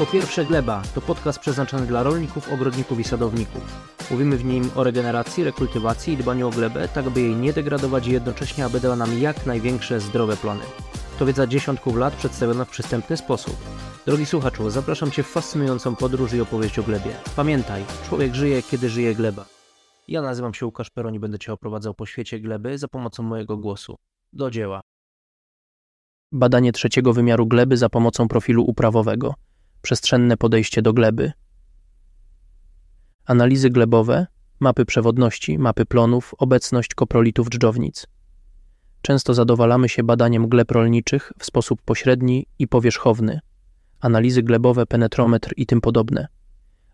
Po pierwsze Gleba to podcast przeznaczony dla rolników, ogrodników i sadowników. Mówimy w nim o regeneracji, rekultywacji i dbaniu o glebę, tak by jej nie degradować i jednocześnie aby dała nam jak największe zdrowe plony. To wiedza dziesiątków lat przedstawiona w przystępny sposób. Drogi słuchaczu, zapraszam Cię w fascynującą podróż i opowieść o glebie. Pamiętaj, człowiek żyje, kiedy żyje gleba. Ja nazywam się Łukasz Peron i będę Cię oprowadzał po świecie gleby za pomocą mojego głosu. Do dzieła. Badanie trzeciego wymiaru gleby za pomocą profilu uprawowego. Przestrzenne podejście do gleby. Analizy glebowe, mapy przewodności, mapy plonów, obecność koprolitów dżdżownic. Często zadowalamy się badaniem gleb rolniczych w sposób pośredni i powierzchowny. Analizy glebowe, penetrometr i tym podobne.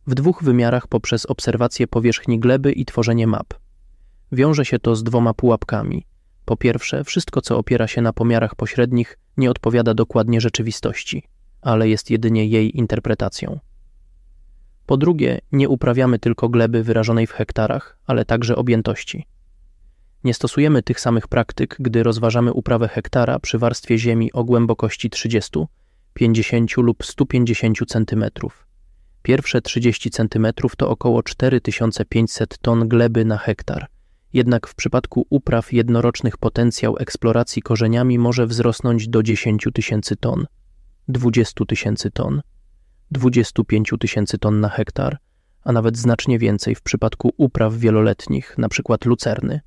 W dwóch wymiarach poprzez obserwację powierzchni gleby i tworzenie map. Wiąże się to z dwoma pułapkami. Po pierwsze, wszystko co opiera się na pomiarach pośrednich nie odpowiada dokładnie rzeczywistości, ale jest jedynie jej interpretacją. Po drugie, nie uprawiamy tylko gleby wyrażonej w hektarach, ale także objętości. Nie stosujemy tych samych praktyk, gdy rozważamy uprawę hektara przy warstwie ziemi o głębokości 30, 50 lub 150 cm. Pierwsze 30 cm to około 4500 ton gleby na hektar. Jednak w przypadku upraw jednorocznych potencjał eksploracji korzeniami może wzrosnąć do 10 tysięcy ton, 20 tysięcy ton, 25 tysięcy ton na hektar, a nawet znacznie więcej w przypadku upraw wieloletnich, np. lucerny.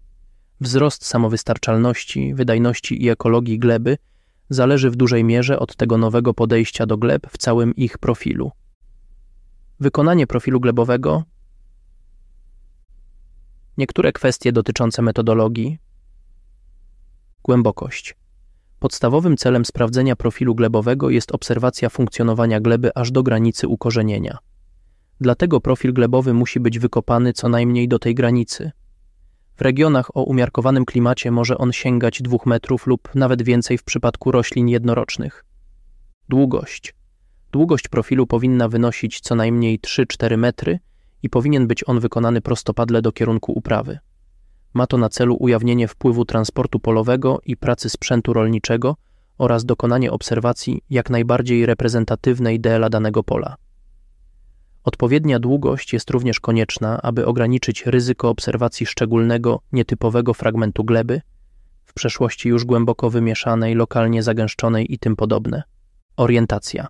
Wzrost samowystarczalności, wydajności i ekologii gleby zależy w dużej mierze od tego nowego podejścia do gleb w całym ich profilu. Wykonanie profilu glebowego Niektóre kwestie dotyczące metodologii. Głębokość. Podstawowym celem sprawdzenia profilu glebowego jest obserwacja funkcjonowania gleby aż do granicy ukorzenienia. Dlatego profil glebowy musi być wykopany co najmniej do tej granicy. W regionach o umiarkowanym klimacie może on sięgać 2 metrów lub nawet więcej w przypadku roślin jednorocznych. Długość. Długość profilu powinna wynosić co najmniej 3-4 metry i powinien być on wykonany prostopadle do kierunku uprawy. Ma to na celu ujawnienie wpływu transportu polowego i pracy sprzętu rolniczego oraz dokonanie obserwacji jak najbardziej reprezentatywnej DLA danego pola. Odpowiednia długość jest również konieczna, aby ograniczyć ryzyko obserwacji szczególnego, nietypowego fragmentu gleby, w przeszłości już głęboko wymieszanej, lokalnie zagęszczonej i tym podobne. Orientacja.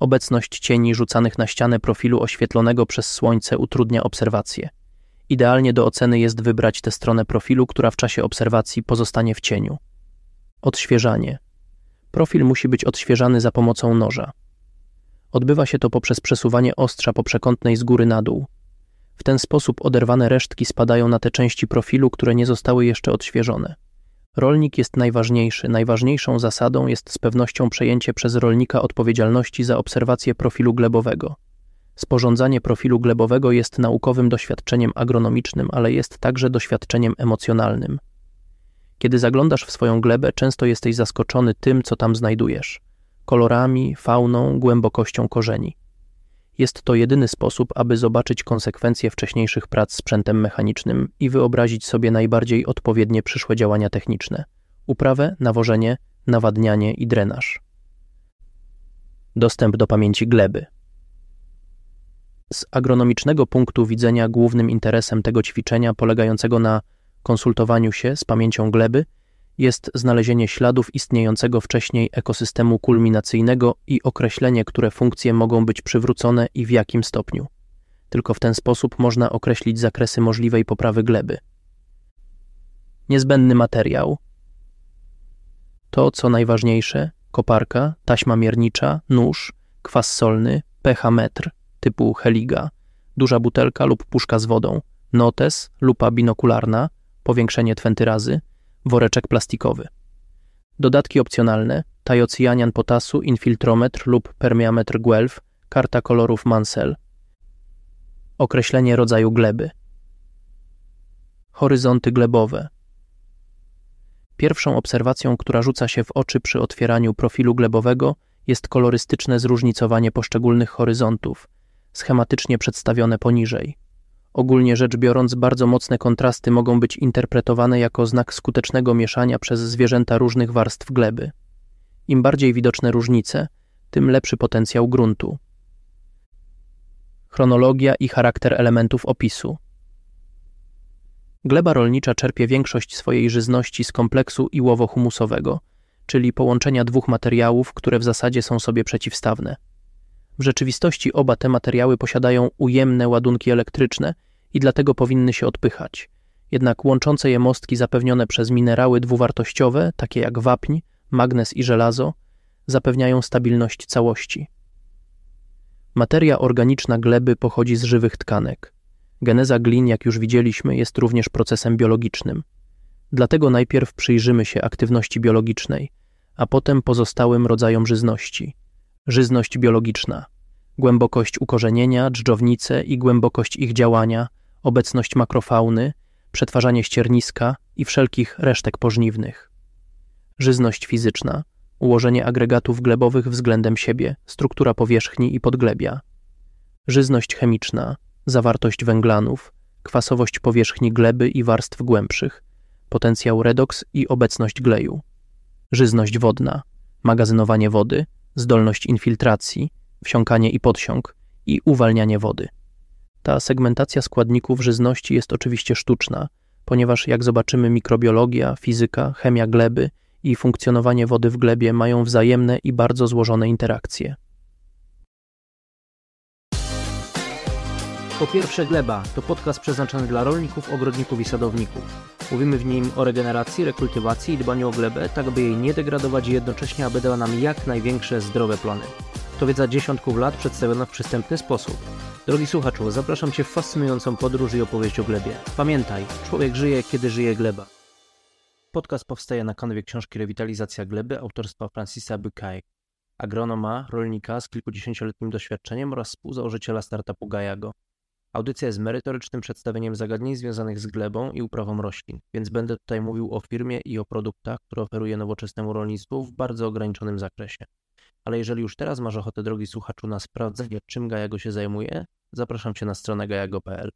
Obecność cieni rzucanych na ścianę profilu oświetlonego przez słońce utrudnia obserwację. Idealnie do oceny jest wybrać tę stronę profilu, która w czasie obserwacji pozostanie w cieniu. Odświeżanie. Profil musi być odświeżany za pomocą noża. Odbywa się to poprzez przesuwanie ostrza po przekątnej z góry na dół. W ten sposób oderwane resztki spadają na te części profilu, które nie zostały jeszcze odświeżone. Rolnik jest najważniejszy. Najważniejszą zasadą jest z pewnością przejęcie przez rolnika odpowiedzialności za obserwację profilu glebowego. Sporządzanie profilu glebowego jest naukowym doświadczeniem agronomicznym, ale jest także doświadczeniem emocjonalnym. Kiedy zaglądasz w swoją glebę, często jesteś zaskoczony tym, co tam znajdujesz kolorami, fauną, głębokością korzeni. Jest to jedyny sposób, aby zobaczyć konsekwencje wcześniejszych prac sprzętem mechanicznym i wyobrazić sobie najbardziej odpowiednie przyszłe działania techniczne uprawę, nawożenie, nawadnianie i drenaż. Dostęp do pamięci gleby. Z agronomicznego punktu widzenia głównym interesem tego ćwiczenia polegającego na konsultowaniu się z pamięcią gleby jest znalezienie śladów istniejącego wcześniej ekosystemu kulminacyjnego i określenie, które funkcje mogą być przywrócone i w jakim stopniu. Tylko w ten sposób można określić zakresy możliwej poprawy gleby. Niezbędny materiał to, co najważniejsze, koparka, taśma miernicza, nóż, kwas solny, pH metr typu Heliga, duża butelka lub puszka z wodą, notes, lupa binokularna, powiększenie twenty razy, woreczek plastikowy. Dodatki opcjonalne: tajocjanian potasu, infiltrometr lub permeametr Guelph, karta kolorów Mansell. Określenie rodzaju gleby. Horyzonty glebowe. Pierwszą obserwacją, która rzuca się w oczy przy otwieraniu profilu glebowego, jest kolorystyczne zróżnicowanie poszczególnych horyzontów, schematycznie przedstawione poniżej. Ogólnie rzecz biorąc, bardzo mocne kontrasty mogą być interpretowane jako znak skutecznego mieszania przez zwierzęta różnych warstw gleby. Im bardziej widoczne różnice, tym lepszy potencjał gruntu. chronologia i charakter elementów opisu. Gleba rolnicza czerpie większość swojej żyzności z kompleksu iłowo-humusowego, czyli połączenia dwóch materiałów, które w zasadzie są sobie przeciwstawne. W rzeczywistości oba te materiały posiadają ujemne ładunki elektryczne i dlatego powinny się odpychać. Jednak łączące je mostki zapewnione przez minerały dwuwartościowe, takie jak wapń, magnez i żelazo, zapewniają stabilność całości. Materia organiczna gleby pochodzi z żywych tkanek. Geneza glin, jak już widzieliśmy, jest również procesem biologicznym. Dlatego najpierw przyjrzymy się aktywności biologicznej, a potem pozostałym rodzajom żyzności. Żyzność biologiczna, głębokość ukorzenienia, dżdżownice i głębokość ich działania, obecność makrofauny, przetwarzanie ścierniska i wszelkich resztek pożniwnych. Żyzność fizyczna, ułożenie agregatów glebowych względem siebie, struktura powierzchni i podglebia. Żyzność chemiczna, zawartość węglanów, kwasowość powierzchni gleby i warstw głębszych, potencjał redoks i obecność gleju. Żyzność wodna, magazynowanie wody, zdolność infiltracji, wsiąkanie i podsiąk i uwalnianie wody. Ta segmentacja składników żyzności jest oczywiście sztuczna, ponieważ jak zobaczymy mikrobiologia, fizyka, chemia gleby i funkcjonowanie wody w glebie mają wzajemne i bardzo złożone interakcje. Po pierwsze Gleba to podcast przeznaczony dla rolników, ogrodników i sadowników. Mówimy w nim o regeneracji, rekultywacji i dbaniu o glebę, tak aby jej nie degradować i jednocześnie aby dała nam jak największe zdrowe plony. To wiedza dziesiątków lat przedstawiona w przystępny sposób. Drogi słuchaczu, zapraszam Cię w fascynującą podróż i opowieść o glebie. Pamiętaj, człowiek żyje, kiedy żyje gleba. Podcast powstaje na kanwie książki Rewitalizacja gleby autorstwa Francisa Bucaille, agronoma, rolnika z kilkudziesięcioletnim doświadczeniem oraz współzałożyciela startupu Gajago. Audycja jest merytorycznym przedstawieniem zagadnień związanych z glebą i uprawą roślin, więc będę tutaj mówił o firmie i o produktach, które oferuje nowoczesnemu rolnictwu w bardzo ograniczonym zakresie. Ale jeżeli już teraz masz ochotę, drogi słuchaczu, na sprawdzenie, czym Gajago się zajmuje, zapraszam Cię na stronę gajago.pl.